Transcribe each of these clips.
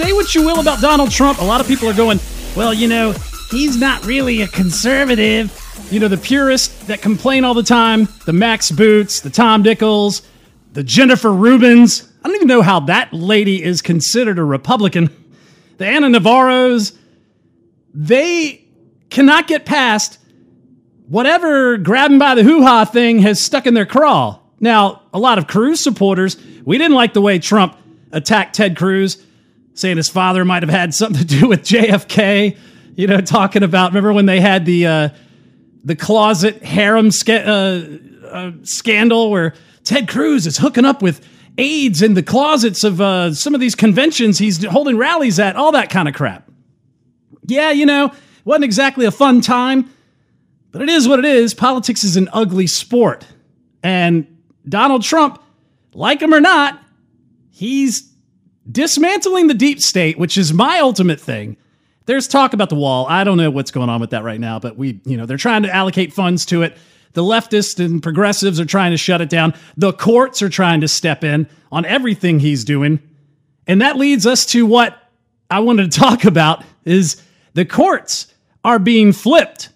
Say what you will about Donald Trump. A lot of people are going, well, you know, he's not really a conservative. You know, the purists that complain all the time, the Max Boots, the Tom Nichols, the Jennifer Rubins. I don't even know how that lady is considered a Republican. The Ana Navarros, they cannot get past whatever grabbing by the hoo ha thing has stuck in their craw. Now, a lot of Cruz supporters, we didn't like the way Trump attacked Ted Cruz, saying his father might have had something to do with JFK. You know, talking about remember when they had the uh, the closet harem sca- uh, uh, scandal where Ted Cruz is hooking up with aides in the closets of uh, some of these conventions he's holding rallies at, all that kind of crap. Yeah, you know, wasn't exactly a fun time, but it is what it is. Politics is an ugly sport. And Donald Trump, like him or not, he's dismantling the deep state, which is my ultimate thing. There's talk about the wall. I don't know what's going on with that right now, but we, you know, they're trying to allocate funds to it. The leftists and progressives are trying to shut it down. The courts are trying to step in on everything he's doing. And that leads us to what I wanted to talk about is the courts are being flipped.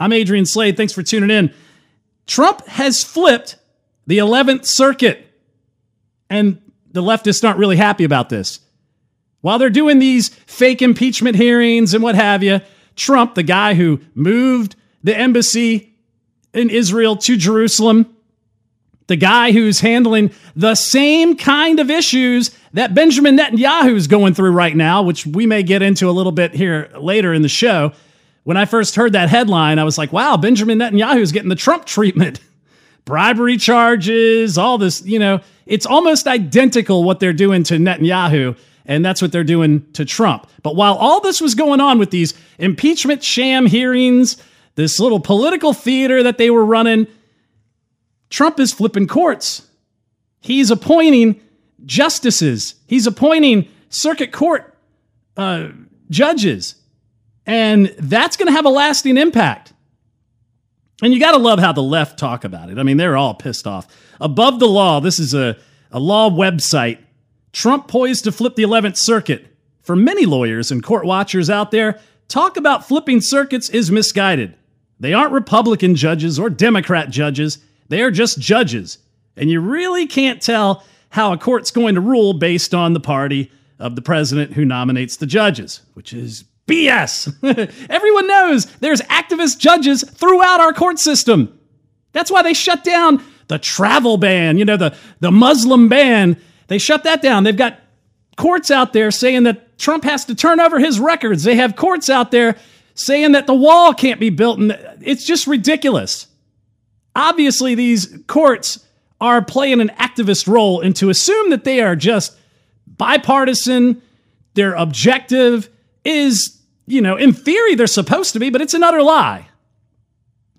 I'm Adrian Slade. Thanks for tuning in. Trump has flipped the 11th Circuit. And the leftists aren't really happy about this. While they're doing these fake impeachment hearings and what have you, Trump, the guy who moved the embassy in Israel to Jerusalem, the guy who's handling the same kind of issues that Benjamin Netanyahu is going through right now, which we may get into a little bit here later in the show. When I first heard that headline, I was like, wow, Benjamin Netanyahu is getting the Trump treatment. Bribery charges, all this, you know, it's almost identical what they're doing to Netanyahu, and that's what they're doing to Trump. But while all this was going on with these impeachment sham hearings, this little political theater that they were running, Trump is flipping courts. He's appointing justices, he's appointing circuit court uh, judges. And that's going to have a lasting impact. And you got to love how the left talk about it. I mean, they're all pissed off. Above the law, this is a, a law website. Trump poised to flip the 11th Circuit. For many lawyers and court watchers out there, talk about flipping circuits is misguided. They aren't Republican judges or Democrat judges, they are just judges. And you really can't tell how a court's going to rule based on the party of the president who nominates the judges, which is BS. Everyone knows there's activist judges throughout our court system. That's why they shut down the travel ban, you know, the, the Muslim ban. They shut that down. They've got courts out there saying that Trump has to turn over his records. They have courts out there saying that the wall can't be built. And it's just ridiculous. Obviously, these courts are playing an activist role, and to assume that they are just bipartisan, they're objective, is, you know, in theory, they're supposed to be, but it's an utter lie.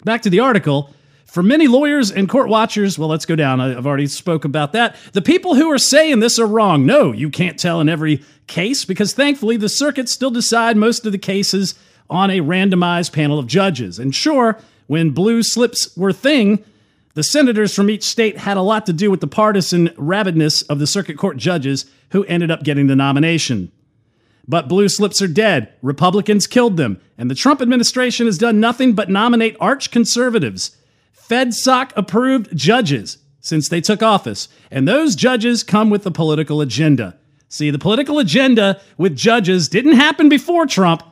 Back to the article. For many lawyers and court watchers, well, let's go down. I've already spoke about that. The people who are saying this are wrong. No, you can't tell in every case because thankfully the circuits still decide most of the cases on a randomized panel of judges. And sure, when blue slips were thing, the senators from each state had a lot to do with the partisan rabidness of the circuit court judges who ended up getting the nomination. But blue slips are dead. Republicans killed them. And the Trump administration has done nothing but nominate arch conservatives, FedSoc approved judges since they took office. And those judges come with a political agenda. See, the political agenda with judges didn't happen before Trump.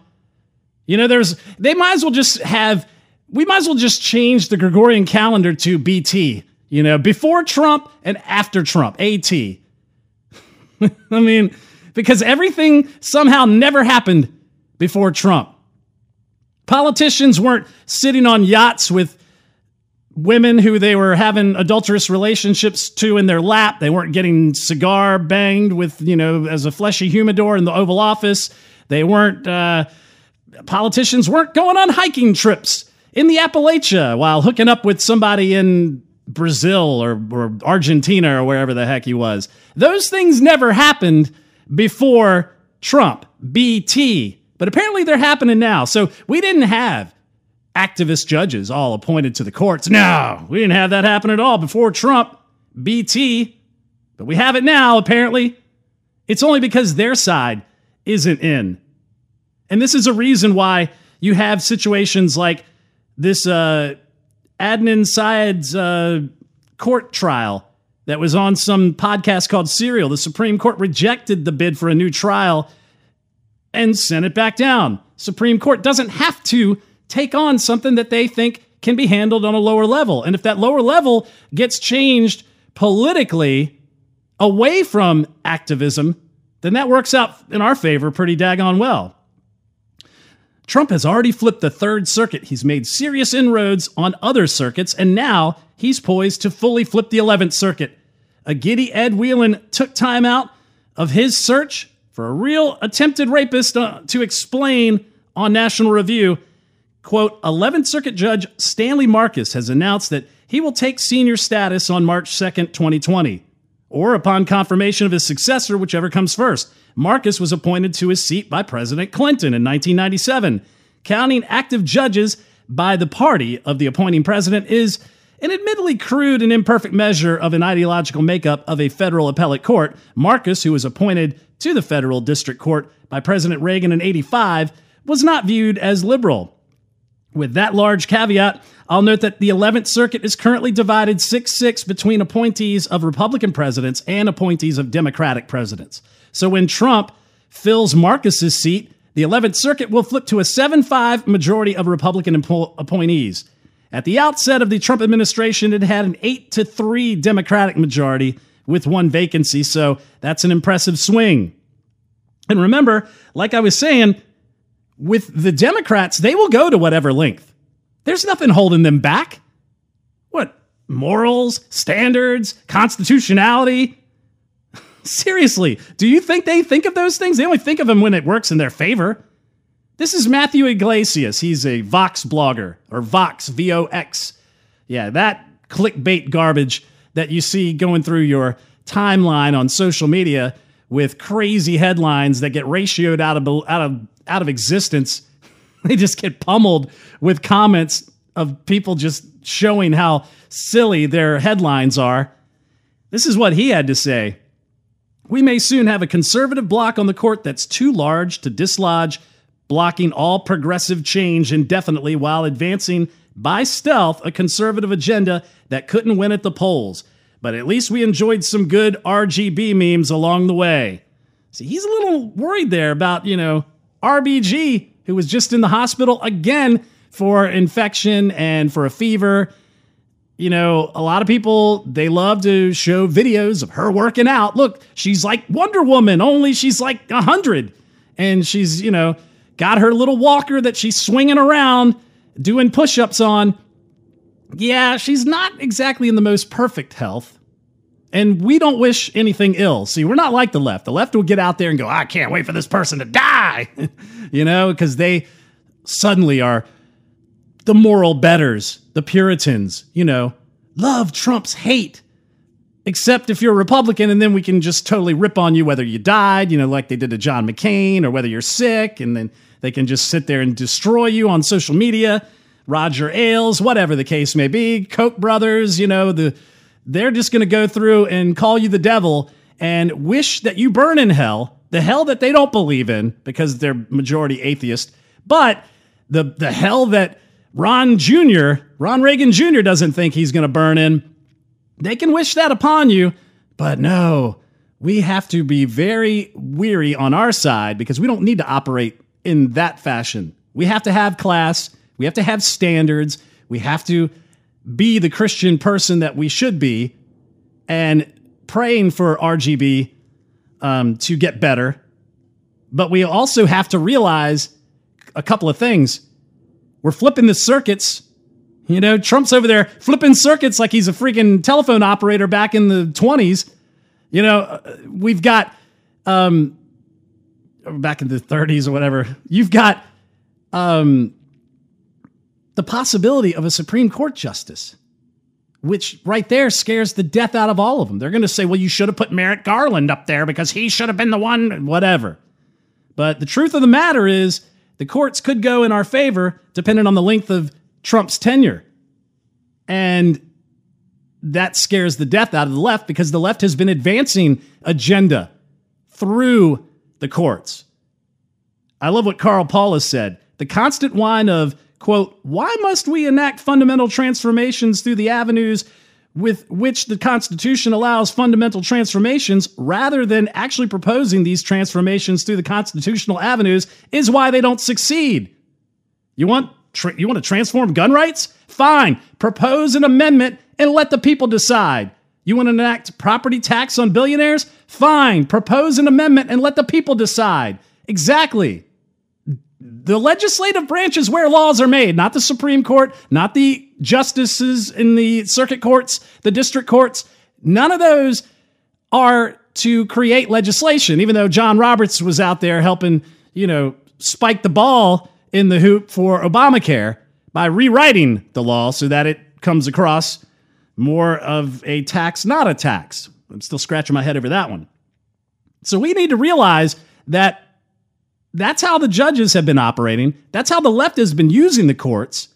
You know, there's they might as well just have we might as well just change the Gregorian calendar to BT, you know, before Trump and after Trump, AT. I mean, because everything somehow never happened before Trump. Politicians weren't sitting on yachts with women who they were having adulterous relationships to in their lap. They weren't getting cigar banged with, you know, as a fleshy humidor in the Oval Office. They weren't, uh, politicians weren't going on hiking trips in the Appalachia while hooking up with somebody in Brazil or, or Argentina or wherever the heck he was. Those things never happened before Trump, BT. But apparently they're happening now. So we didn't have activist judges all appointed to the courts. No, we didn't have that happen at all before Trump, BT. But we have it now, apparently. It's only because their side isn't in. And this is a reason why you have situations like this uh, Adnan Syed's uh, court trial that was on some podcast called Serial. The Supreme Court rejected the bid for a new trial and sent it back down. Supreme Court doesn't have to take on something that they think can be handled on a lower level. And if that lower level gets changed politically away from activism, then that works out in our favor pretty daggone well. Trump has already flipped the Third Circuit. He's made serious inroads on other circuits, and now he's poised to fully flip the 11th Circuit. A giddy Ed Whelan took time out of his search for a real attempted rapist uh, to explain on National Review. Quote 11th Circuit Judge Stanley Marcus has announced that he will take senior status on March 2nd, 2020, or upon confirmation of his successor, whichever comes first. Marcus was appointed to his seat by President Clinton in 1997. Counting active judges by the party of the appointing president is an admittedly crude and imperfect measure of an ideological makeup of a federal appellate court. Marcus, who was appointed to the federal district court by President Reagan in 85, was not viewed as liberal. With that large caveat, I'll note that the 11th Circuit is currently divided 6 6 between appointees of Republican presidents and appointees of Democratic presidents. So when Trump fills Marcus's seat, the 11th Circuit will flip to a 7 5 majority of Republican appointees. At the outset of the Trump administration, it had an 8 to 3 Democratic majority with one vacancy, so that's an impressive swing. And remember, like I was saying, with the Democrats, they will go to whatever length. There's nothing holding them back. What? Morals, standards, constitutionality, Seriously, do you think they think of those things? They only think of them when it works in their favor. This is Matthew Yglesias. He's a Vox blogger, or Vox, V O X. Yeah, that clickbait garbage that you see going through your timeline on social media with crazy headlines that get ratioed out of out of out of existence. They just get pummeled with comments of people just showing how silly their headlines are. This is what he had to say. We may soon have a conservative bloc on the court that's too large to dislodge, blocking all progressive change indefinitely while advancing by stealth a conservative agenda that couldn't win at the polls. But at least we enjoyed some good RGB memes along the way. See, he's a little worried there about, you know, RBG, who was just in the hospital again for infection and for a fever you know, a lot of people they love to show videos of her working out. Look, she's like Wonder Woman, only she's like a hundred, and she's you know got her little walker that she's swinging around doing push-ups on. Yeah, she's not exactly in the most perfect health, and we don't wish anything ill. See, we're not like the left. The left will get out there and go, "I can't wait for this person to die," you know, because they suddenly are the moral betters, the Puritans, you know, love trumps hate. Except if you're a Republican, and then we can just totally rip on you whether you died, you know, like they did to John McCain, or whether you're sick, and then they can just sit there and destroy you on social media. Roger Ailes, whatever the case may be, Koch brothers, you know, the they're just going to go through and call you the devil and wish that you burn in hell, the hell that they don't believe in because they're majority atheist, but the the hell that Ron Jr., Ron Reagan Jr. doesn't think he's going to burn in. They can wish that upon you, but no, we have to be very weary on our side because we don't need to operate in that fashion. We have to have class, we have to have standards, we have to be the Christian person that we should be, and praying for RGB um, to get better. But we also have to realize a couple of things we're flipping the circuits. You know, Trump's over there flipping circuits like he's a freaking telephone operator back in the 20s. You know, uh, we've got um back in the 30s or whatever. You've got um the possibility of a Supreme Court justice, which right there scares the death out of all of them. They're going to say, well, you should have put Merrick Garland up there because he should have been the one, whatever. But the truth of the matter is, the courts could go in our favor depending on the length of Trump's tenure. And that scares the death out of the left because the left has been advancing agenda through the courts. I love what Karl Popper said. The constant whine of quote, why must we enact fundamental transformations through the avenues with which the Constitution allows fundamental transformations rather than actually proposing these transformations through the constitutional avenues is why they don't succeed. You want tra- you want to transform gun rights? Fine, propose an amendment and let the people decide. You want to enact property tax on billionaires? Fine, propose an amendment and let the people decide. Exactly. The legislative branch is where laws are made, not the Supreme Court, not the justices in the circuit courts, the district courts. None of those are to create legislation, even though John Roberts was out there helping, you know, spike the ball in the hoop for Obamacare by rewriting the law so that it comes across more of a tax, not a tax. I'm still scratching my head over that one. So we need to realize that that's how the judges have been operating. That's how the left has been using the courts.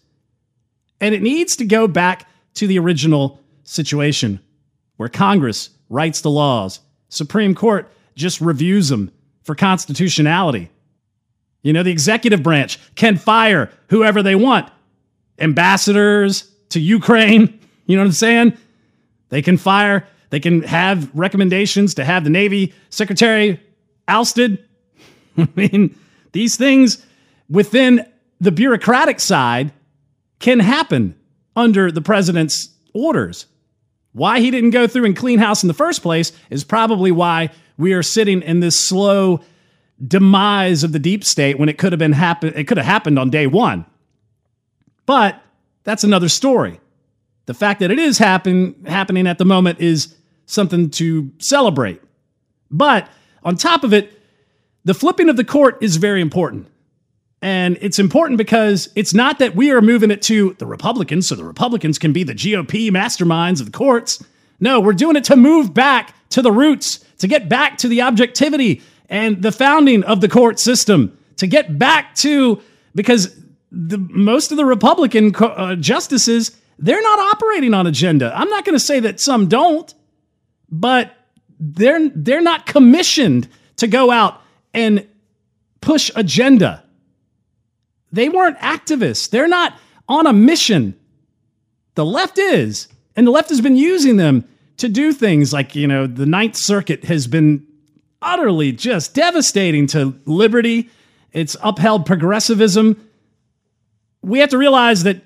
And it needs to go back to the original situation where Congress writes the laws, Supreme Court just reviews them for constitutionality. You know, the executive branch can fire whoever they want, ambassadors to Ukraine. You know what I'm saying? They can fire, they can have recommendations to have the Navy secretary ousted. I mean, these things within the bureaucratic side can happen under the president's orders. Why he didn't go through and clean house in the first place is probably why we are sitting in this slow demise of the deep state when it could have been happen it could have happened on day 1. But that's another story. The fact that it is happen, happening at the moment is something to celebrate. But on top of it, the flipping of the court is very important. And it's important because it's not that we are moving it to the Republicans so the Republicans can be the GOP masterminds of the courts. No, we're doing it to move back to the roots, to get back to the objectivity and the founding of the court system, to get back to, because the, most of the Republican uh, justices, they're not operating on agenda. I'm not going to say that some don't, but they're, they're not commissioned to go out and push agenda. They weren't activists. They're not on a mission. The left is, and the left has been using them to do things like, you know, the Ninth Circuit has been utterly just devastating to liberty. It's upheld progressivism. We have to realize that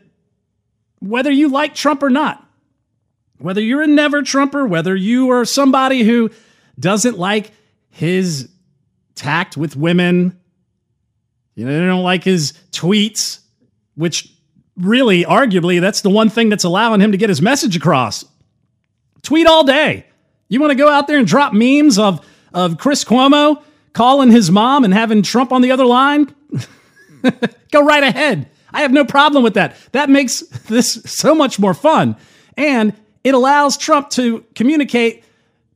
whether you like Trump or not, whether you're a never Trumper, whether you are somebody who doesn't like his tact with women. You know, they don't like his tweets, which really, arguably, that's the one thing that's allowing him to get his message across. Tweet all day. You want to go out there and drop memes of, of Chris Cuomo calling his mom and having Trump on the other line? go right ahead. I have no problem with that. That makes this so much more fun. And it allows Trump to communicate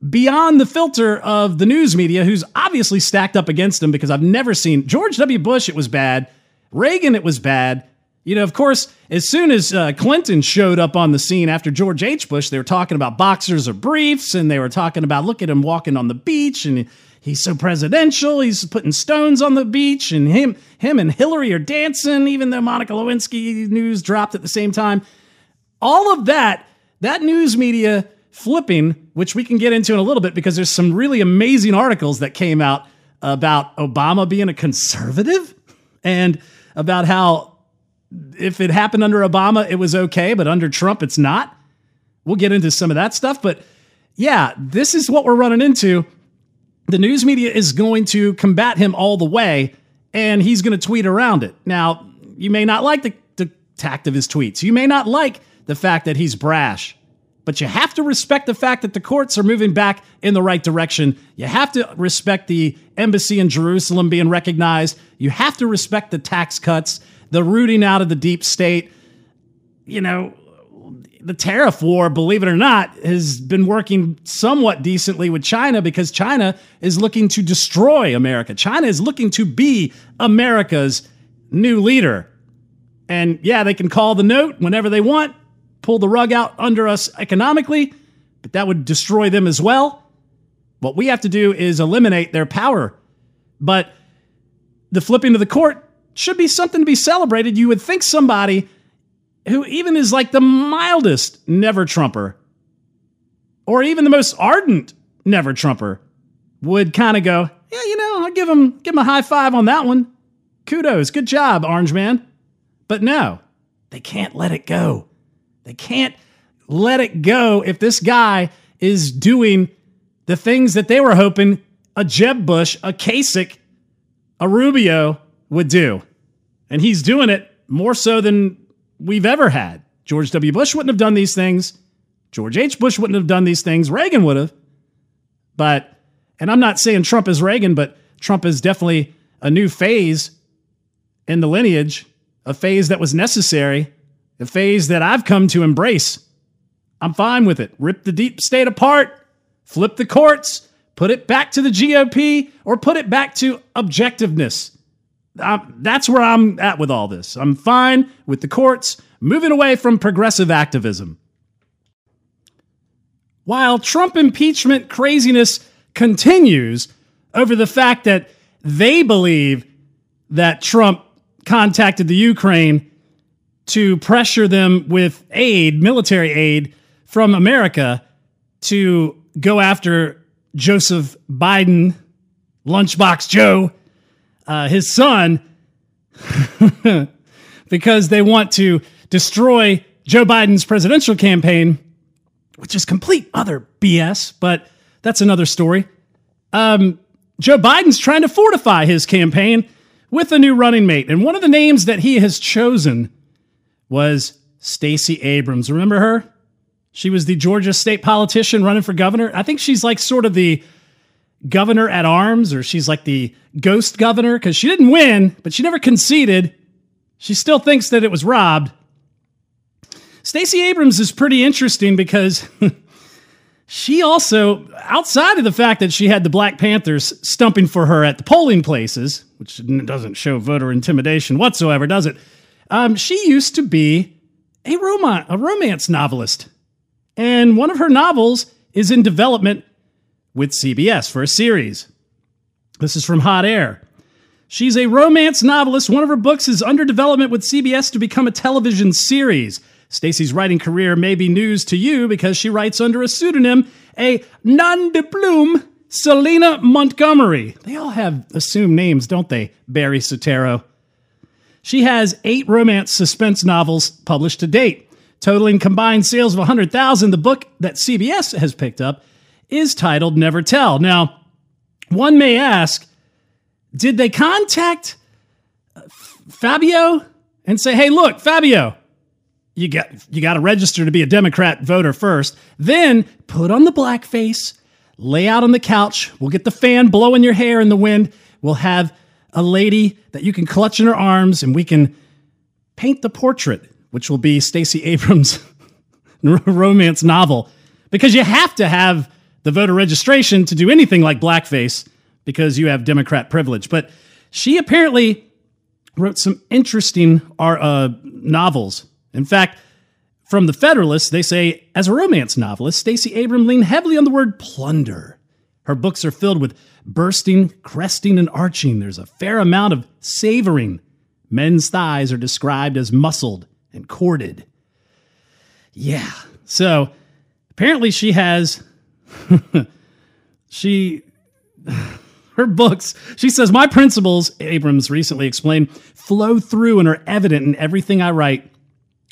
beyond the filter of the news media, who's obviously stacked up against him because I've never seen George W. Bush, it was bad. Reagan, it was bad. You know, of course, as soon as uh, Clinton showed up on the scene after George H. Bush, they were talking about boxers or briefs, and they were talking about look at him walking on the beach, and he's so presidential. He's putting stones on the beach, and him, him and Hillary are dancing, even though Monica Lewinsky news dropped at the same time. All of that, that news media flipping, which we can get into in a little bit because there's some really amazing articles that came out about Obama being a conservative and about how if it happened under Obama, it was okay, but under Trump, it's not. We'll get into some of that stuff. But yeah, this is what we're running into. The news media is going to combat him all the way, and he's going to tweet around it. Now, you may not like the, the tact of his tweets. You may not like the fact that he's brash, but you have to respect the fact that the courts are moving back in the right direction. You have to respect the embassy in Jerusalem being recognized. You have to respect the tax cuts, the rooting out of the deep state. You know, the tariff war, believe it or not, has been working somewhat decently with China because China is looking to destroy America. China is looking to be America's new leader. And yeah, they can call the note whenever they want, pull the rug out under us economically, but that would destroy them as well. What we have to do is eliminate their power. But the flipping of the court should be something to be celebrated. You would think somebody who even is like the mildest never Trumper, or even the most ardent never Trumper, would kind of go, yeah, you know, I'll give him give him a high five on that one. Kudos, good job, Orange Man. But no, they can't let it go. They can't let it go if this guy is doing the things that they were hoping a Jeb Bush, a Kasich, a Rubio would do. And he's doing it more so than we've ever had. George W. Bush wouldn't have done these things. George H. Bush wouldn't have done these things. Reagan would have. But, and I'm not saying Trump is Reagan, but Trump is definitely a new phase in the lineage, a phase that was necessary, a phase that I've come to embrace. I'm fine with it. Rip the deep state apart, flip the courts, put it back to the GOP, or put it back to objectiveness. I'm, that's where I'm at with all this. I'm fine with the courts moving away from progressive activism. While Trump impeachment craziness continues over the fact that they believe that Trump contacted the Ukraine to pressure them with aid, military aid from America to go after Joseph Biden, Lunchbox Joe, uh, his son because they want to destroy Joe Biden's presidential campaign, which is complete other BS, but that's another story. Um, Joe Biden's trying to fortify his campaign with a new running mate. And one of the names that he has chosen was Stacey Abrams. Remember her? She was the Georgia state politician running for governor. I think she's like sort of the governor at arms, or she's like the ghost governor because she didn't win, but she never conceded. She still thinks that it was robbed. Stacey Abrams is pretty interesting because she also, outside of the fact that she had the Black Panthers stumping for her at the polling places, which doesn't show voter intimidation whatsoever, does it? Um, she used to be a, a romance novelist. And one of her novels is in development with CBS for a series. This is from Hot Air. She's a romance novelist. One of her books is under development with CBS to become a television series. Stacey's writing career may be news to you because she writes under a pseudonym, a nom de plume, Selena Montgomery. They all have assumed names, don't they? Barry Soetoro. She has eight romance suspense novels published to date, totaling combined sales of 100,000. The book that CBS has picked up is titled Never Tell. Now, one may ask, did they contact uh, Fabio and say, "Hey, look, Fabio, you got you got to register to be a Democrat voter first, then put on the blackface, lay out on the couch, we'll get the fan blowing your hair in the wind, we'll have a lady that you can clutch in her arms and we can paint the portrait, which will be Stacey Abrams' romance novel because you have to have the voter registration to do anything like blackface because you have Democrat privilege. But she apparently wrote some interesting uh, novels. In fact, from the Federalist, they say, as a romance novelist, Stacey Abrams leaned heavily on the word plunder. Her books are filled with bursting, cresting, and arching. There's a fair amount of savoring. Men's thighs are described as muscled and corded. Yeah. So apparently she has she her books she says my principles abrams recently explained flow through and are evident in everything i write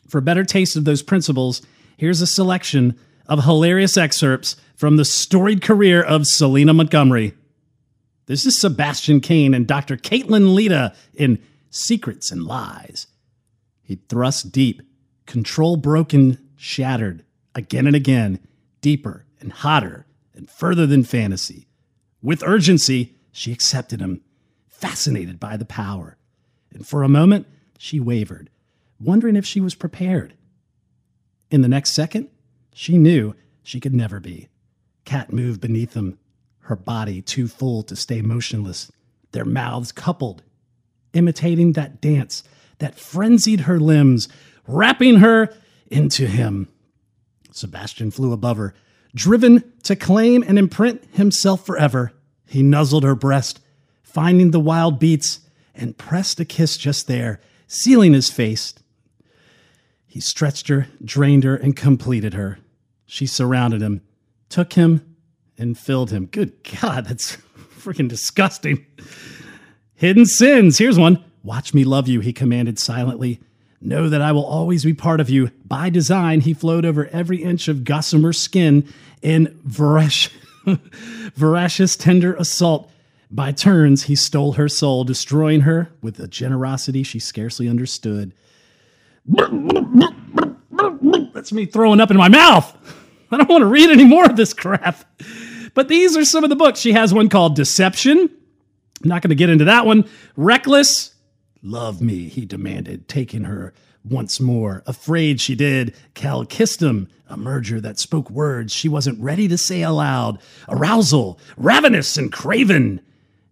for a better taste of those principles here's a selection of hilarious excerpts from the storied career of selena montgomery this is sebastian Kane and dr caitlin Lita in secrets and lies He thrust deep, control broken, shattered, again and again, deeper and hotter and further than fantasy. With urgency, she accepted him, fascinated by the power. And for a moment, she wavered, wondering if she was prepared. In the next second, she knew she could never be. Kat moved beneath them, her body too full to stay motionless, their mouths coupled, imitating that dance that frenzied her limbs, wrapping her into him. Sebastian flew above her, driven to claim and imprint himself forever. He nuzzled her breast, finding the wild beats, and pressed a kiss just there, sealing his face. He stretched her, drained her, and completed her. She surrounded him, took him, and filled him. Good God, that's freaking disgusting. Hidden sins. Here's one. Watch me love you, he commanded silently. Know that I will always be part of you. By design, he flowed over every inch of Gossamer's skin in voracious, voracious, tender assault. By turns, he stole her soul, destroying her with a generosity she scarcely understood. That's me throwing up in my mouth. I don't want to read any more of this crap. But these are some of the books. She has one called Deception. I'm not going to get into that one. Reckless. Love me, he demanded, taking her once more. Afraid she did, Cal kissed him, a merger that spoke words she wasn't ready to say aloud. Arousal, ravenous and craven,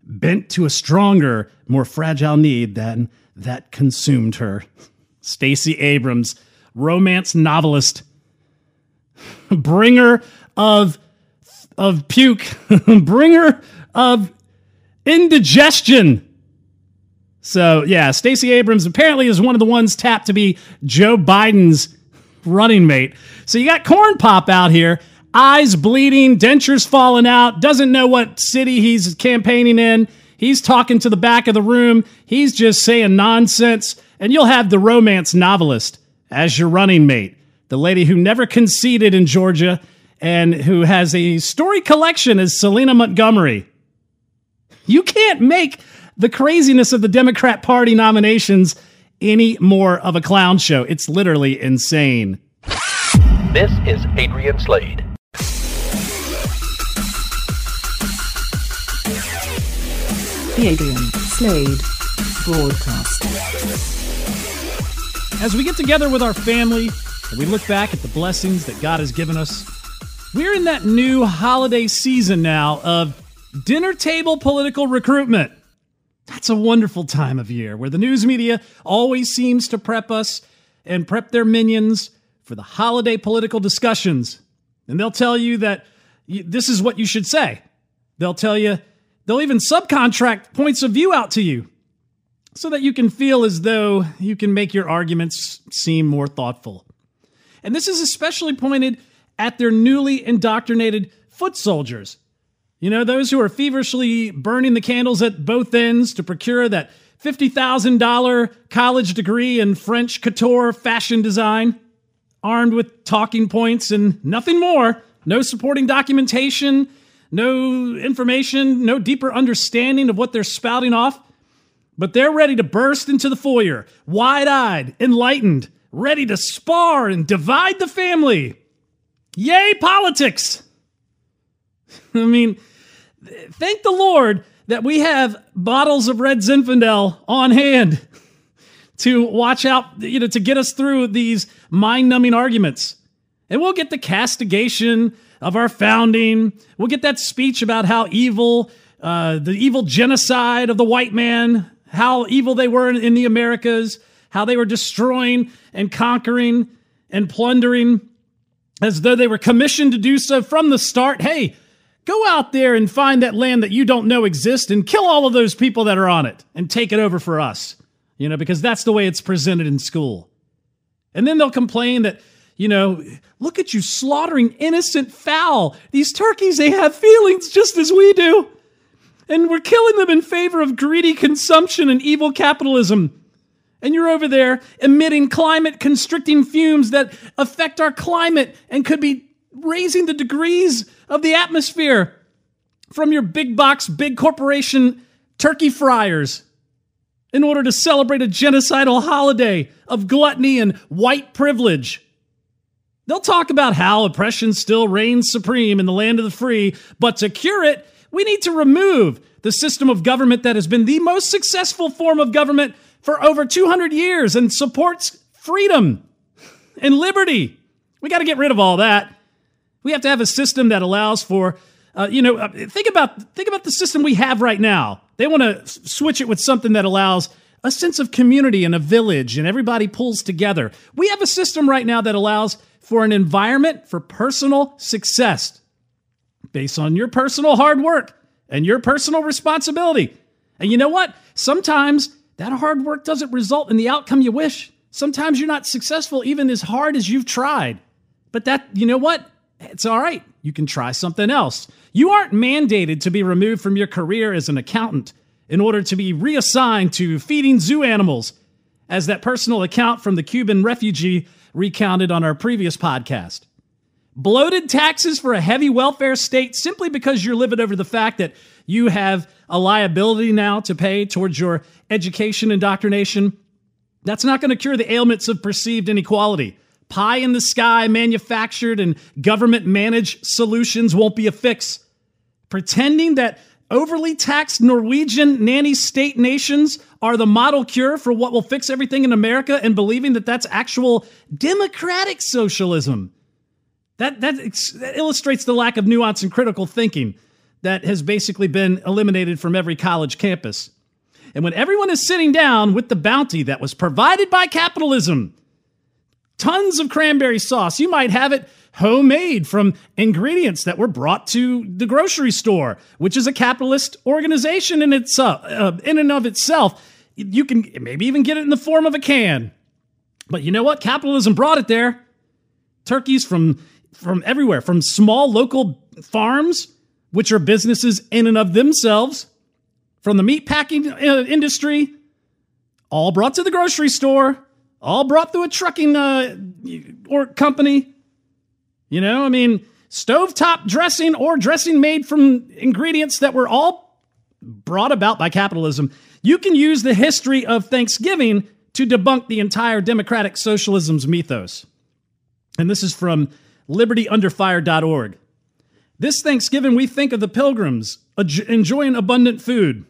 bent to a stronger, more fragile need than that consumed her. Stacey Abrams, romance novelist, bringer of of puke, bringer of indigestion. So yeah, Stacey Abrams apparently is one of the ones tapped to be Joe Biden's running mate. So you got Corn Pop out here, eyes bleeding, dentures falling out, doesn't know what city he's campaigning in. He's talking to the back of the room. He's just saying nonsense. And you'll have the romance novelist as your running mate, the lady who never conceded in Georgia and who has a story collection as Selena Montgomery. You can't make the craziness of the Democrat Party nominations any more of a clown show. It's literally insane. This is Adrian Slade. The Adrian Slade Broadcast. As we get together with our family and we look back at the blessings that God has given us, we're in that new holiday season now of dinner table political recruitment. That's a wonderful time of year where the news media always seems to prep us and prep their minions for the holiday political discussions. And they'll tell you that this is what you should say. They'll tell you, they'll even subcontract points of view out to you so that you can feel as though you can make your arguments seem more thoughtful. And this is especially pointed at their newly indoctrinated foot soldiers. You know, those who are feverishly burning the candles at both ends to procure that $50,000 college degree in French couture fashion design, armed with talking points and nothing more, no supporting documentation, no information, no deeper understanding of what they're spouting off. But they're ready to burst into the foyer, wide eyed, enlightened, ready to spar and divide the family. Yay, politics! I mean, thank the Lord that we have bottles of Red Zinfandel on hand to watch out, you know, to get us through these mind numbing arguments. And we'll get the castigation of our founding. We'll get that speech about how evil, uh, the evil genocide of the white man, how evil they were in, in the Americas, how they were destroying and conquering and plundering as though they were commissioned to do so from the start. Hey, go out there and find that land that you don't know exists and kill all of those people that are on it and take it over for us. You know, because that's the way it's presented in school. And then they'll complain that, you know, look at you slaughtering innocent fowl. These turkeys, they have feelings just as we do. And we're killing them in favor of greedy consumption and evil capitalism. And you're over there emitting climate constricting fumes that affect our climate and could be raising the degrees of the atmosphere from your big box, big corporation turkey fryers. in order to celebrate a genocidal holiday of gluttony and white privilege. They'll talk about how oppression still reigns supreme in the land of the free, but to cure it, we need to remove the system of government that has been the most successful form of government for over 200 years and supports freedom and liberty. We got to get rid of all that. We have to have a system that allows for, uh, you know, uh, think about think about the system we have right now. They want to switch it with something that allows a sense of community and a village, and everybody pulls together. We have a system right now that allows for an environment for personal success based on your personal hard work and your personal responsibility. And you know what? Sometimes that hard work doesn't result in the outcome you wish. Sometimes you're not successful even as hard as you've tried. But that, you know what? It's all right. You can try something else. You aren't mandated to be removed from your career as an accountant in order to be reassigned to feeding zoo animals, as that personal account from the Cuban refugee recounted on our previous podcast. Bloated taxes for a heavy welfare state simply because you're living over the fact that you have a liability now to pay towards your education indoctrination. That's not going to cure the ailments of perceived inequality. Pie in the sky, manufactured and government managed solutions won't be a fix. Pretending that overly taxed Norwegian nanny state nations are the model cure for what will fix everything in America and believing that that's actual democratic socialism. That, that, that illustrates the lack of nuance and critical thinking that has basically been eliminated from every college campus. And when everyone is sitting down with the bounty that was provided by capitalism, tons of cranberry sauce, you might have it homemade from ingredients that were brought to the grocery store, which is a capitalist organization in itself, uh, in and of itself. You can maybe even get it in the form of a can. But you know what? Capitalism brought it there. Turkeys from from everywhere, from small local farms, which are businesses in and of themselves, from the meat packing uh, industry, all brought to the grocery store, all brought through a trucking uh, or company, you know, I mean, stovetop dressing or dressing made from ingredients that were all brought about by capitalism. You can use the history of Thanksgiving to debunk the entire democratic socialism's mythos. And this is from libertyunderfire.org. This Thanksgiving, we think of the pilgrims enjoying abundant food,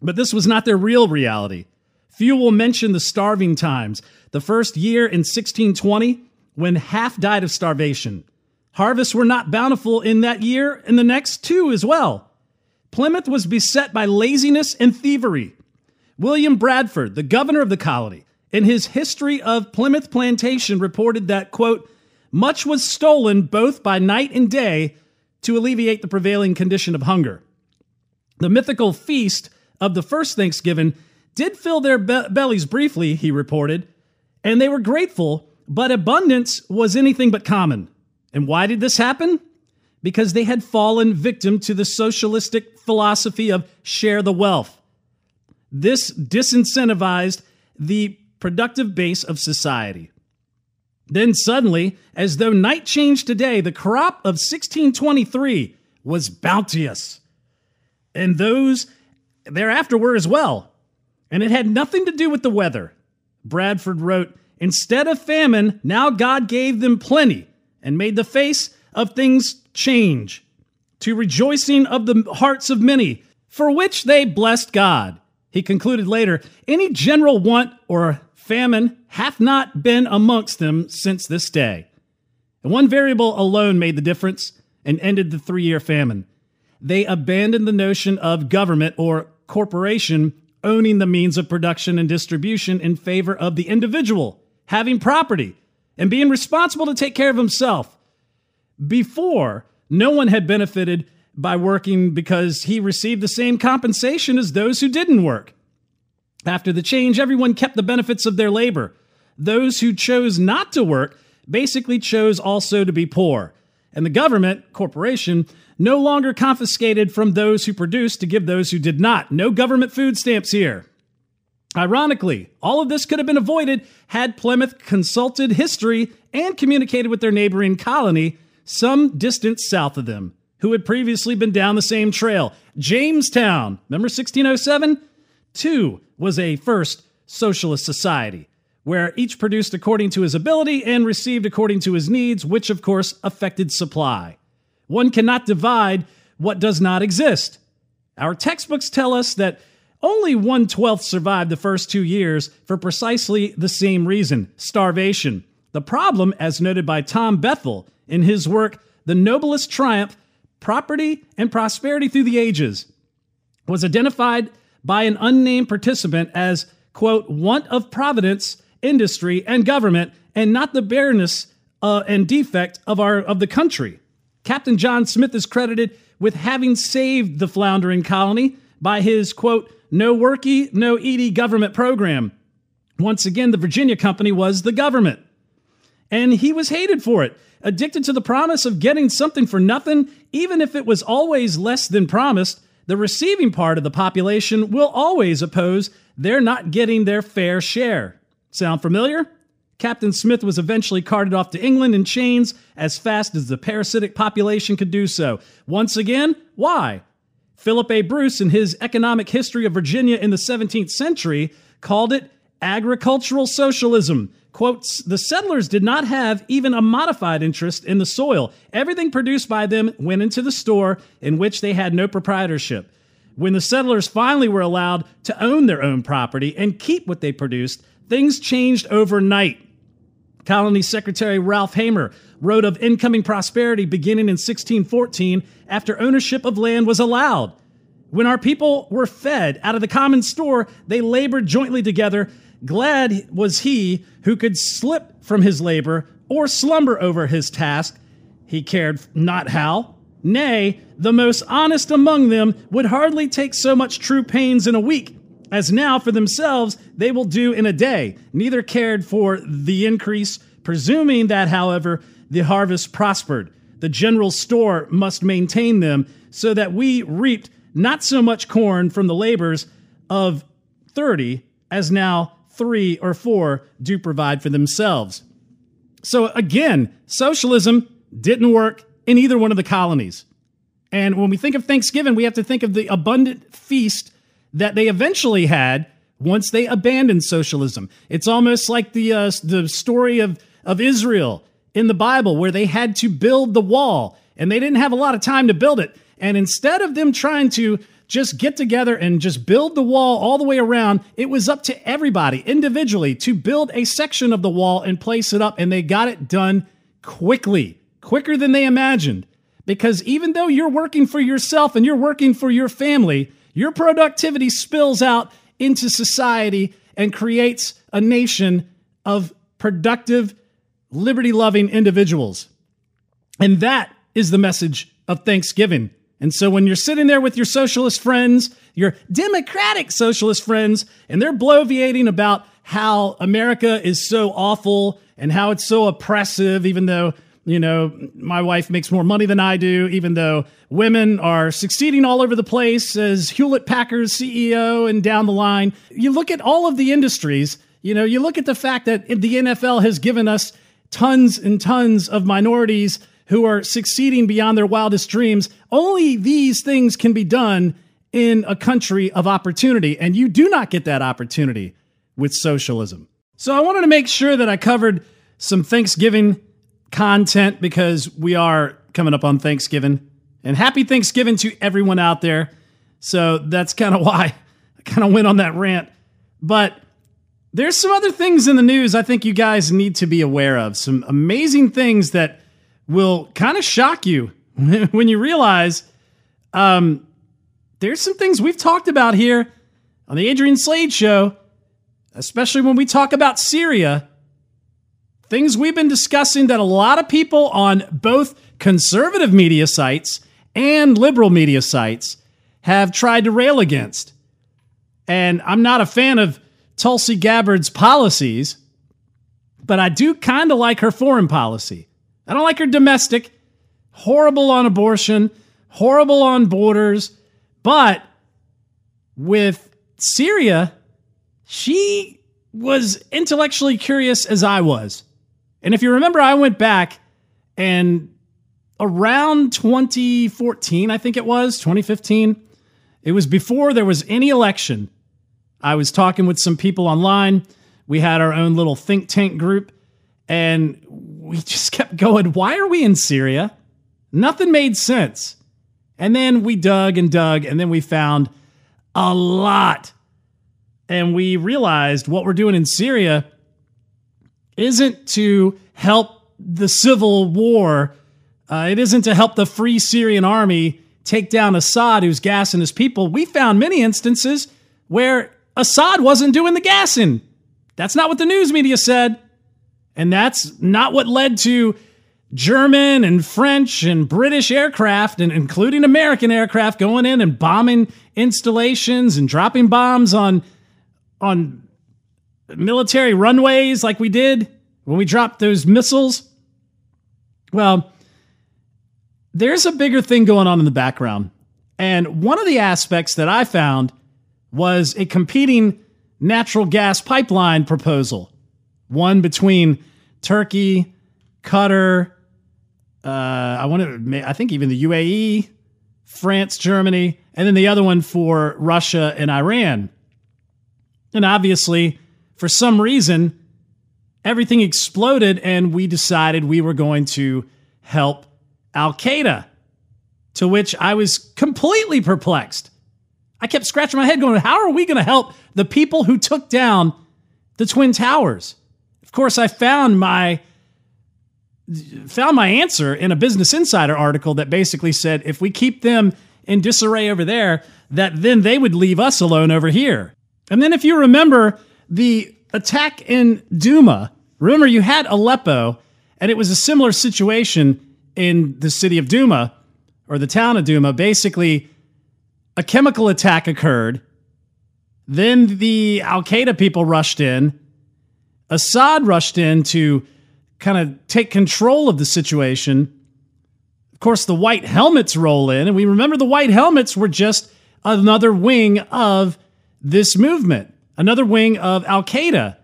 but this was not their real reality. Few will mention the starving times. The first year in 1620, when half died of starvation. Harvests were not bountiful in that year and the next two as well. Plymouth was beset by laziness and thievery. William Bradford, the governor of the colony, in his History of Plymouth Plantation reported that, quote, much was stolen both by night and day to alleviate the prevailing condition of hunger. The mythical feast of the first Thanksgiving did fill their be- bellies briefly, he reported, and they were grateful but abundance was anything but common. And why did this happen? Because they had fallen victim to the socialistic philosophy of share the wealth. This disincentivized the productive base of society. Then suddenly, as though night changed today, the crop of 1623 was bounteous. And those thereafter were as well. And it had nothing to do with the weather. Bradford wrote, Instead of famine, now God gave them plenty and made the face of things change to rejoicing of the hearts of many, for which they blessed God. He concluded later, Any general want or famine hath not been amongst them since this day. And one variable alone made the difference and ended the three year famine. They abandoned the notion of government or corporation owning the means of production and distribution in favor of the individual having property, and being responsible to take care of himself. Before, no one had benefited by working because he received the same compensation as those who didn't work. After the change, everyone kept the benefits of their labor. Those who chose not to work basically chose also to be poor. And the government, corporation, no longer confiscated from those who produced to give those who did not. No government food stamps here. Ironically, all of this could have been avoided had Plymouth consulted history and communicated with their neighboring colony some distance south of them, who had previously been down the same trail. Jamestown, remember 1607? Too was a first socialist society where each produced according to his ability and received according to his needs, which of course affected supply. One cannot divide what does not exist. Our textbooks tell us that only one twelfth survived the first two years for precisely the same reason starvation. The problem, as noted by Tom Bethell in his work, The Noblest Triumph Property and Prosperity Through the Ages, was identified by an unnamed participant as, quote, want of providence, industry, and government, and not the bareness uh, and defect of, our, of the country. Captain John Smith is credited with having saved the floundering colony by his, quote, no worky, no eaty government program. Once again, the Virginia Company was the government. And he was hated for it, addicted to the promise of getting something for nothing, even if it was always less than promised. The receiving part of the population will always oppose they're not getting their fair share. Sound familiar? Captain Smith was eventually carted off to England in chains as fast as the parasitic population could do so. Once again, why? Philip A. Bruce, in his Economic History of Virginia in the 17th century, called it agricultural socialism. Quotes, the settlers did not have even a modified interest in the soil. Everything produced by them went into the store in which they had no proprietorship. When the settlers finally were allowed to own their own property and keep what they produced, things changed overnight. Colony Secretary Ralph Hamor wrote of incoming prosperity beginning in 1614 after ownership of land was allowed. When our people were fed out of the common store, they labored jointly together. Glad was he who could slip from his labor or slumber over his task. He cared not how. Nay, the most honest among them would hardly take so much true pains in a week as now for themselves they will do in a day. Neither cared for the increase, presuming that, however, the harvest prospered. The general store must maintain them so that we reaped not so much corn from the labors of 30 as now three or four do provide for themselves. So again, socialism didn't work in either one of the colonies. And when we think of Thanksgiving, we have to think of the abundant feast that they eventually had once they abandoned socialism. It's almost like the uh, the story of of Israel in the Bible where they had to build the wall and they didn't have a lot of time to build it. And instead of them trying to just get together and just build the wall all the way around, it was up to everybody individually to build a section of the wall and place it up. And they got it done quickly, quicker than they imagined. Because even though you're working for yourself and you're working for your family, your productivity spills out into society and creates a nation of productive, liberty loving individuals. And that is the message of Thanksgiving. And so when you're sitting there with your socialist friends, your democratic socialist friends, and they're bloviating about how America is so awful and how it's so oppressive, even though you know, my wife makes more money than I do, even though women are succeeding all over the place as Hewlett Packard's CEO and down the line. You look at all of the industries, you know, you look at the fact that the NFL has given us tons and tons of minorities who are succeeding beyond their wildest dreams. Only these things can be done in a country of opportunity, and you do not get that opportunity with socialism. So I wanted to make sure that I covered some Thanksgiving content because we are coming up on Thanksgiving. And happy Thanksgiving to everyone out there. So that's kind of why I kind of went on that rant. But there's some other things in the news I think you guys need to be aware of. Some amazing things that will kind of shock you when you realize um, there's some things we've talked about here on the Adrian Slade show, especially when we talk about Syria things we've been discussing that a lot of people on both conservative media sites and liberal media sites have tried to rail against. And I'm not a fan of Tulsi Gabbard's policies, but I do kind of like her foreign policy. I don't like her domestic, horrible on abortion, horrible on borders, but with Syria, she was intellectually curious as I was. And if you remember, I went back and around 2014, I think it was, 2015, it was before there was any election. I was talking with some people online. We had our own little think tank group, and we just kept going, Why are we in Syria? Nothing made sense. And then we dug and dug, and then we found a lot. And we realized what we're doing in Syria isn't to help the civil war, uh, it isn't to help the Free Syrian Army take down Assad, who's gassing his people. We found many instances where Assad wasn't doing the gassing. That's not what the news media said. And that's not what led to German and French and British aircraft, and including American aircraft, going in and bombing installations and dropping bombs on on military runways like we did when we dropped those missiles. Well, there's a bigger thing going on in the background. And one of the aspects that I found was a competing natural gas pipeline proposal, one between Turkey, Qatar, uh, I want to, I think even the UAE, France, Germany, and then the other one for Russia and Iran. And obviously, for some reason, everything exploded, and we decided we were going to help Al Qaeda. To which I was completely perplexed. I kept scratching my head, going, How are we going to help the people who took down the Twin Towers? Of course, I found my found my answer in a Business Insider article that basically said if we keep them in disarray over there, that then they would leave us alone over here. And then if you remember the attack in Duma, remember you had Aleppo, and it was a similar situation in the city of Duma or the town of Duma. Basically, a chemical attack occurred. Then the Al Qaeda people rushed in. Assad rushed in to kind of take control of the situation. Of course, the white helmets roll in, and we remember the white helmets were just another wing of this movement, another wing of Al Qaeda.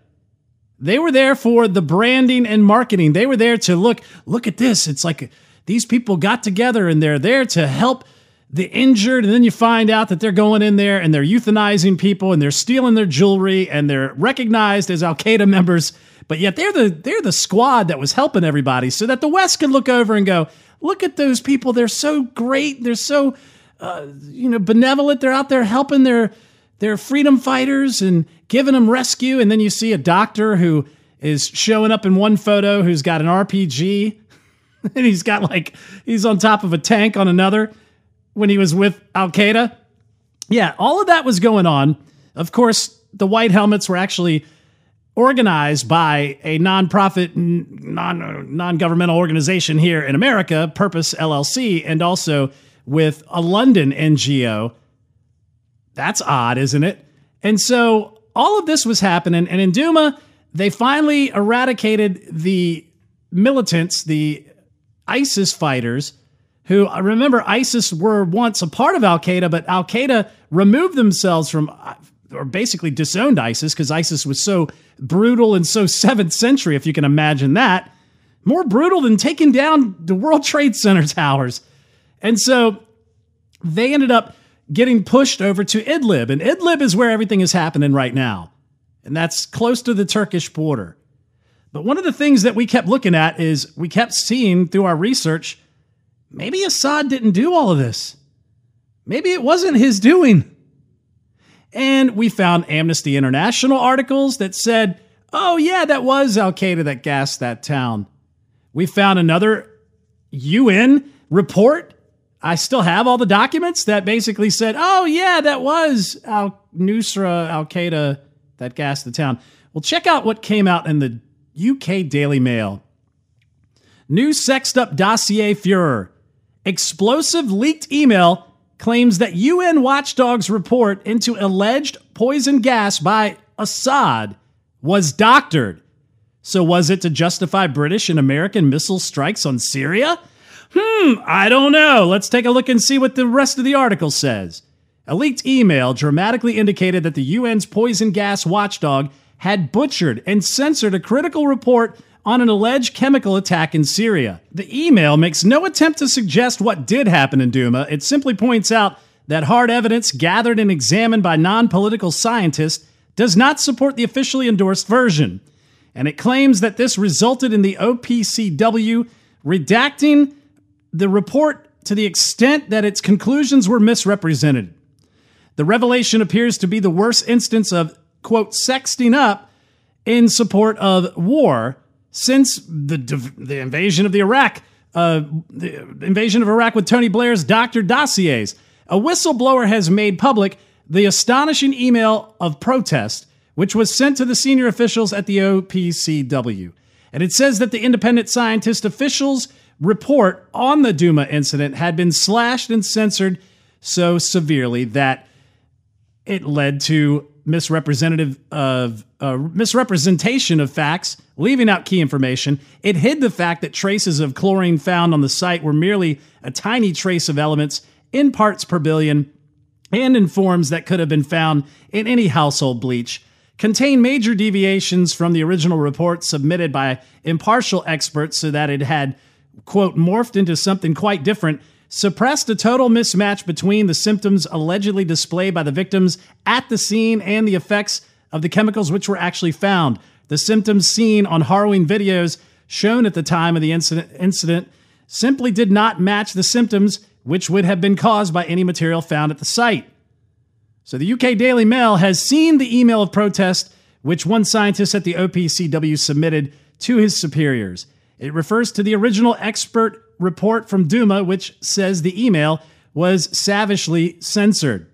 They were there for the branding and marketing. They were there to look, look at this. It's like these people got together and they're there to help the injured. And then you find out that they're going in there and they're euthanizing people and they're stealing their jewelry and they're recognized as Al Qaeda members but yet they're the they're the squad that was helping everybody, so that the West could look over and go, look at those people. They're so great. They're so uh, you know benevolent. They're out there helping their their freedom fighters and giving them rescue. And then you see a doctor who is showing up in one photo who's got an RPG and he's got like he's on top of a tank on another when he was with Al Qaeda. Yeah, all of that was going on. Of course, the white helmets were actually organized by a nonprofit, non uh, non governmental organization here in America, Purpose LLC, and also with a London NGO. That's odd, isn't it? And so all of this was happening, and in Duma, they finally eradicated the militants, the ISIS fighters, who I remember ISIS were once a part of Al Qaeda, but Al Qaeda removed themselves from uh, or basically disowned ISIS because ISIS was so brutal and so seventh century, if you can imagine that. More brutal than taking down the World Trade Center towers. And so they ended up getting pushed over to Idlib. And Idlib is where everything is happening right now. And that's close to the Turkish border. But one of the things that we kept looking at is we kept seeing through our research maybe Assad didn't do all of this. Maybe it wasn't his doing. And we found Amnesty International articles that said, oh, yeah, that was Al Qaeda that gassed that town. We found another UN report. I still have all the documents that basically said, oh, yeah, that was Al Nusra, Al Qaeda that gassed the town. Well, check out what came out in the UK Daily Mail. New sexed up dossier Fuhrer. Explosive leaked email claims that UN watchdogs report into alleged poison gas by Assad was doctored. So, was it to justify British and American missile strikes on Syria? Hmm, I don't know. Let's take a look and see what the rest of the article says. A leaked email dramatically indicated that the UN's poison gas watchdog had butchered and censored a critical report on an alleged chemical attack in Syria. The email makes no attempt to suggest what did happen in Douma. It simply points out that hard evidence gathered and examined by non political scientists does not support the officially endorsed version, and it claims that this resulted in the OPCW redacting the report to the extent that its conclusions were misrepresented. The revelation appears to be the worst instance of, quote, sexting up in support of war since the, the invasion of the Iraq, uh, the invasion of Iraq with Tony Blair's doctor dossiers. A whistleblower has made public the astonishing email of protest, which was sent to the senior officials at the OPCW. And it says that the independent scientist officials' report on the Duma incident had been slashed and censored so severely that it led to misrepresentative of uh, misrepresentation of facts, leaving out key information. It hid the fact that traces of chlorine found on the site were merely a tiny trace of elements in parts per billion and in forms that could have been found in any household bleach, contain major deviations from the original report submitted by impartial experts so that it had, quote, morphed into something quite different, suppressed a total mismatch between the symptoms allegedly displayed by the victims at the scene and the effects of the chemicals which were actually found. The symptoms seen on harrowing videos shown at the time of the incident, incident simply did not match the symptoms which would have been caused by any material found at the site. So the UK Daily Mail has seen the email of protest which one scientist at the OPCW submitted to his superiors. It refers to the original expert report from Duma, which says the email was savagely censored.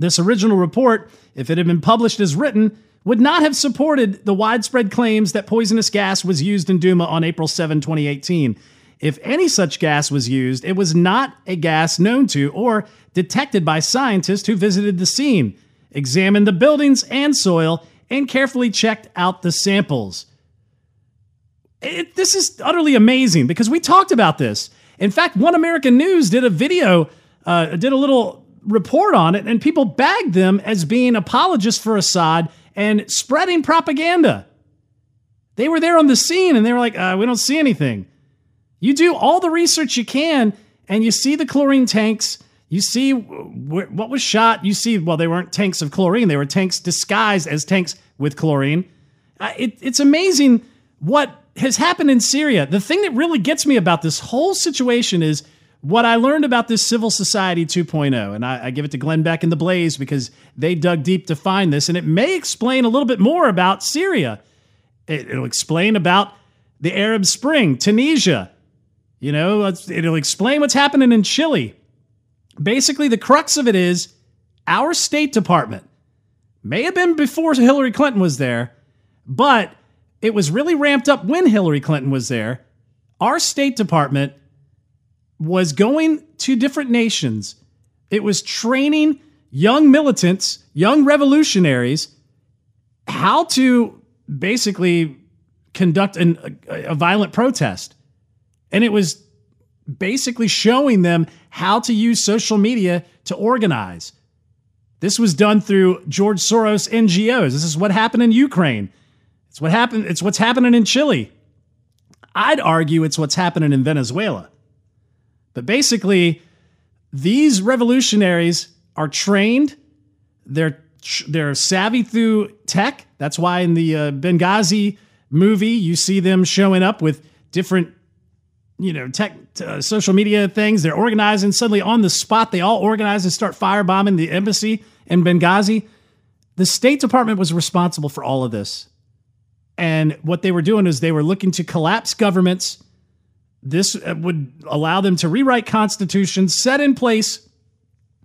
This original report, if it had been published as written, would not have supported the widespread claims that poisonous gas was used in Duma on April 7, 2018. If any such gas was used, it was not a gas known to or detected by scientists who visited the scene, examined the buildings and soil, and carefully checked out the samples. It, this is utterly amazing because we talked about this. In fact, One American News did a video, uh, did a little report on it, and people bagged them as being apologists for Assad and spreading propaganda. They were there on the scene and they were like, uh, we don't see anything. You do all the research you can, and you see the chlorine tanks. You see wh- what was shot. You see, well, they weren't tanks of chlorine, they were tanks disguised as tanks with chlorine. Uh, it, it's amazing what has happened in Syria. The thing that really gets me about this whole situation is what I learned about this civil society 2.0. And I, I, give it to Glenn Beck and the Blaze because they dug deep to find this. And it may explain a little bit more about Syria. It, it'll explain about the Arab Spring, Tunisia, you know, it'll explain what's happening in Chile. Basically, the crux of it is our State Department may have been before Hillary Clinton was there, but it was really ramped up when Hillary Clinton was there. Our State Department was going to different nations, it was training young militants, young revolutionaries, how to basically conduct an, a, a violent protest. And it was basically showing them how to use social media to organize. This was done through George Soros NGOs. This is what happened in Ukraine. It's what happened it's what's happening in Chile. I'd argue it's what's happening in Venezuela. But basically, these revolutionaries are trained, they're they're savvy through tech. That's why in the uh, Benghazi movie you see them showing up with different you know, tech, uh, social media things. They're organizing suddenly on the spot. They all organize and start firebombing the embassy in Benghazi. The State Department was responsible for all of this. And what they were doing is they were looking to collapse governments. This uh, would allow them to rewrite constitutions, set in place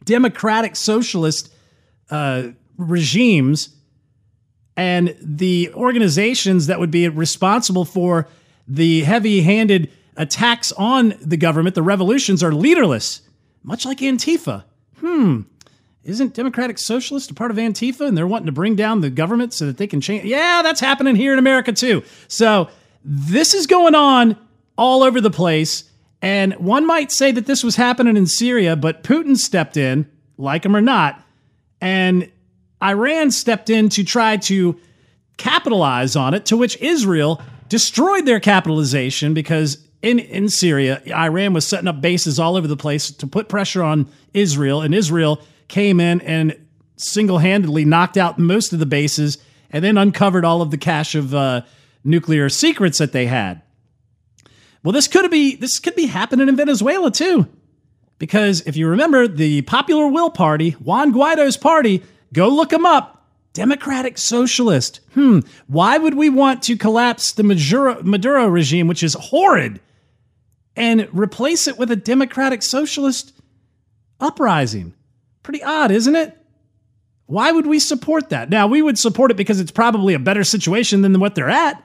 democratic socialist uh, regimes, and the organizations that would be responsible for the heavy handed attacks on the government, the revolutions, are leaderless, much like Antifa. Hmm. Isn't Democratic Socialist a part of Antifa and they're wanting to bring down the government so that they can change? Yeah, that's happening here in America too. So this is going on all over the place. And one might say that this was happening in Syria, but Putin stepped in, like him or not, and Iran stepped in to try to capitalize on it, to which Israel destroyed their capitalization because in, in Syria, Iran was setting up bases all over the place to put pressure on Israel, and Israel came in and single handedly knocked out most of the bases and then uncovered all of the cache of uh, nuclear secrets that they had. Well, this could be this could be happening in Venezuela too, because if you remember the Popular Will Party, Juan Guaido's party, go look them up. Democratic Socialist. Hmm. Why would we want to collapse the Maduro, Maduro regime, which is horrid, and replace it with a Democratic Socialist uprising? Pretty odd, isn't it? Why would we support that? Now, we would support it because it's probably a better situation than what they're at,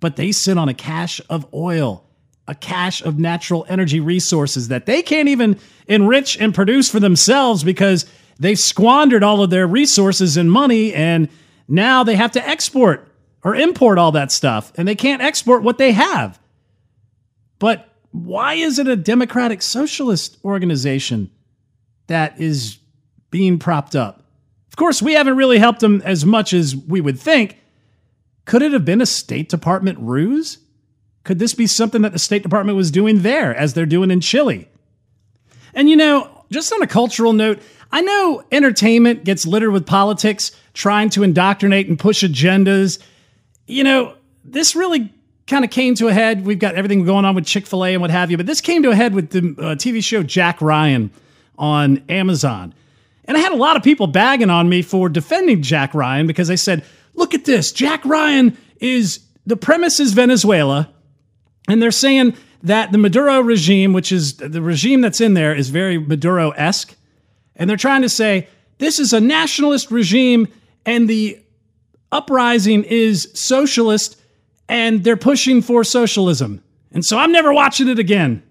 but they sit on a cache of oil, a cache of natural energy resources that they can't even enrich and produce for themselves because they've squandered all of their resources and money, and now they have to export or import all that stuff, and they can't export what they have. But why is it a democratic socialist organization that is being propped up? Of course, we haven't really helped them as much as we would think. Could it have been a State Department ruse? Could this be something that the State Department was doing there as they're doing in Chile? And you know, just on a cultural note, I know entertainment gets littered with politics, trying to indoctrinate and push agendas. You know, this really kind of came to a head. We've got everything going on with Chick fil A and what have you, but this came to a head with the uh, TV show Jack Ryan on Amazon. And I had a lot of people bagging on me for defending Jack Ryan because they said, look at this. Jack Ryan is the premise is Venezuela. And they're saying that the Maduro regime, which is the regime that's in there, is very Maduro esque. And they're trying to say this is a nationalist regime and the uprising is socialist and they're pushing for socialism. And so I'm never watching it again.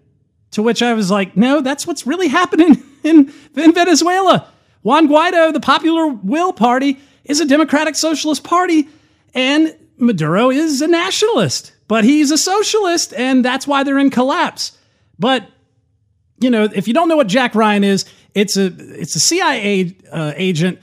To which I was like, no, that's what's really happening in, in Venezuela. Juan Guaido, the Popular Will Party, is a democratic socialist party, and Maduro is a nationalist, but he's a socialist, and that's why they're in collapse. But you know, if you don't know what Jack Ryan is, it's a it's a CIA uh, agent.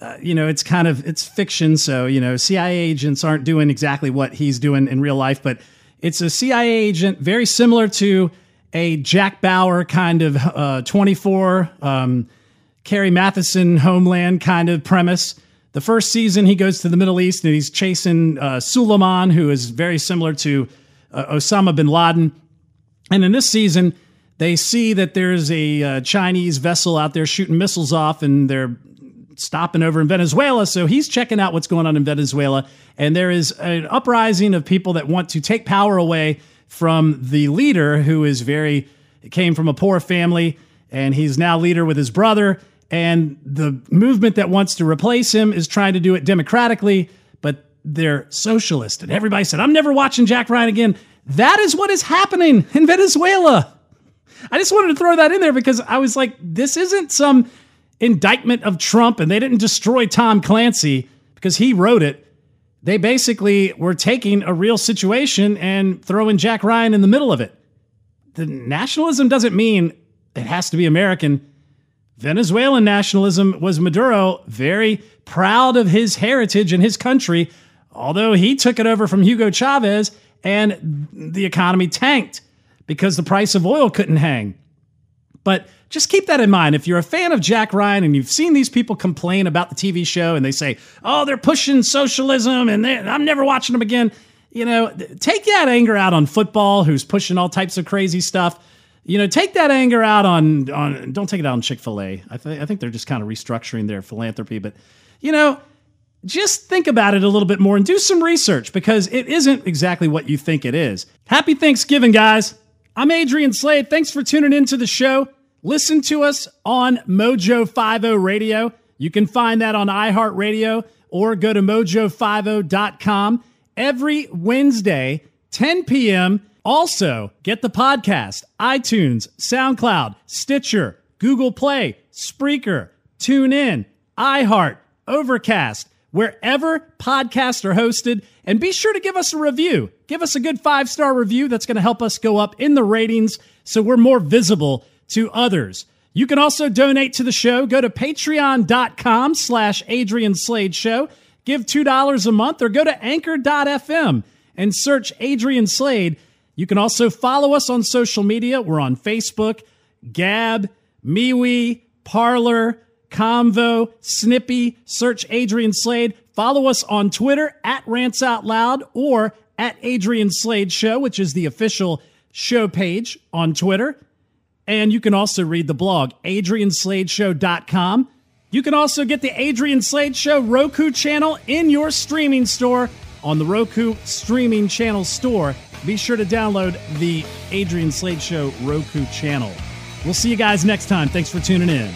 Uh, you know, it's kind of it's fiction, so you know, CIA agents aren't doing exactly what he's doing in real life, but it's a CIA agent very similar to a Jack Bauer kind of uh, 24 um, Carrie Mathison homeland kind of premise. The first season, he goes to the Middle East and he's chasing uh, Suleiman, who is very similar to uh, Osama bin Laden. And in this season, they see that there's a uh, Chinese vessel out there shooting missiles off, and they're stopping over in Venezuela. So he's checking out what's going on in Venezuela. And there is an uprising of people that want to take power away from the leader, who is very came from a poor family, and he's now leader with his brother and the movement that wants to replace him is trying to do it democratically, but they're socialist. And everybody said, I'm never watching Jack Ryan again. That is what is happening in Venezuela. I just wanted to throw that in there because I was like, this isn't some indictment of Trump and they didn't destroy Tom Clancy because he wrote it. They basically were taking a real situation and throwing Jack Ryan in the middle of it. The nationalism doesn't mean it has to be American Venezuelan nationalism was Maduro very proud of his heritage and his country, although he took it over from Hugo Chavez and the economy tanked because the price of oil couldn't hang. But just keep that in mind. If you're a fan of Jack Ryan and you've seen these people complain about the TV show and they say, oh, they're pushing socialism and I'm never watching them again, you know, take that anger out on football, who's pushing all types of crazy stuff you know, take that anger out on on. Don't take it out on Chick Fil A. I think I think they're just kind of restructuring their philanthropy, but you know, just think about it a little bit more and do some research because it isn't exactly what you think it is. Happy Thanksgiving, guys. I'm Adrian Slade. Thanks for tuning into the show. Listen to us on Mojo 50 Radio. You can find that on iHeartRadio or go to mojo50.com every Wednesday, 10 p.m. Also, get the podcast, iTunes, SoundCloud, Stitcher, Google Play, Spreaker, TuneIn, iHeart, Overcast, wherever podcasts are hosted. And be sure to give us a review. Give us a good five star review. That's going to help us go up in the ratings so we're more visible to others. You can also donate to the show. Go to patreon.com slash Adrian Slade Show. Give $2 a month or go to anchor.fm and search Adrian Slade you can also follow us on social media. We're on Facebook, Gab, MeWe, Parler, Convo, Snippy, search Adrian Slade. Follow us on Twitter at Rants Out Loud or at Adrian Slade Show, which is the official show page on Twitter. And you can also read the blog, adriansladeshow.com. You can also get the Adrian Slade Show Roku channel in your streaming store on the Roku streaming channel store. Be sure to download the Adrian Slade Show Roku channel. We'll see you guys next time. Thanks for tuning in.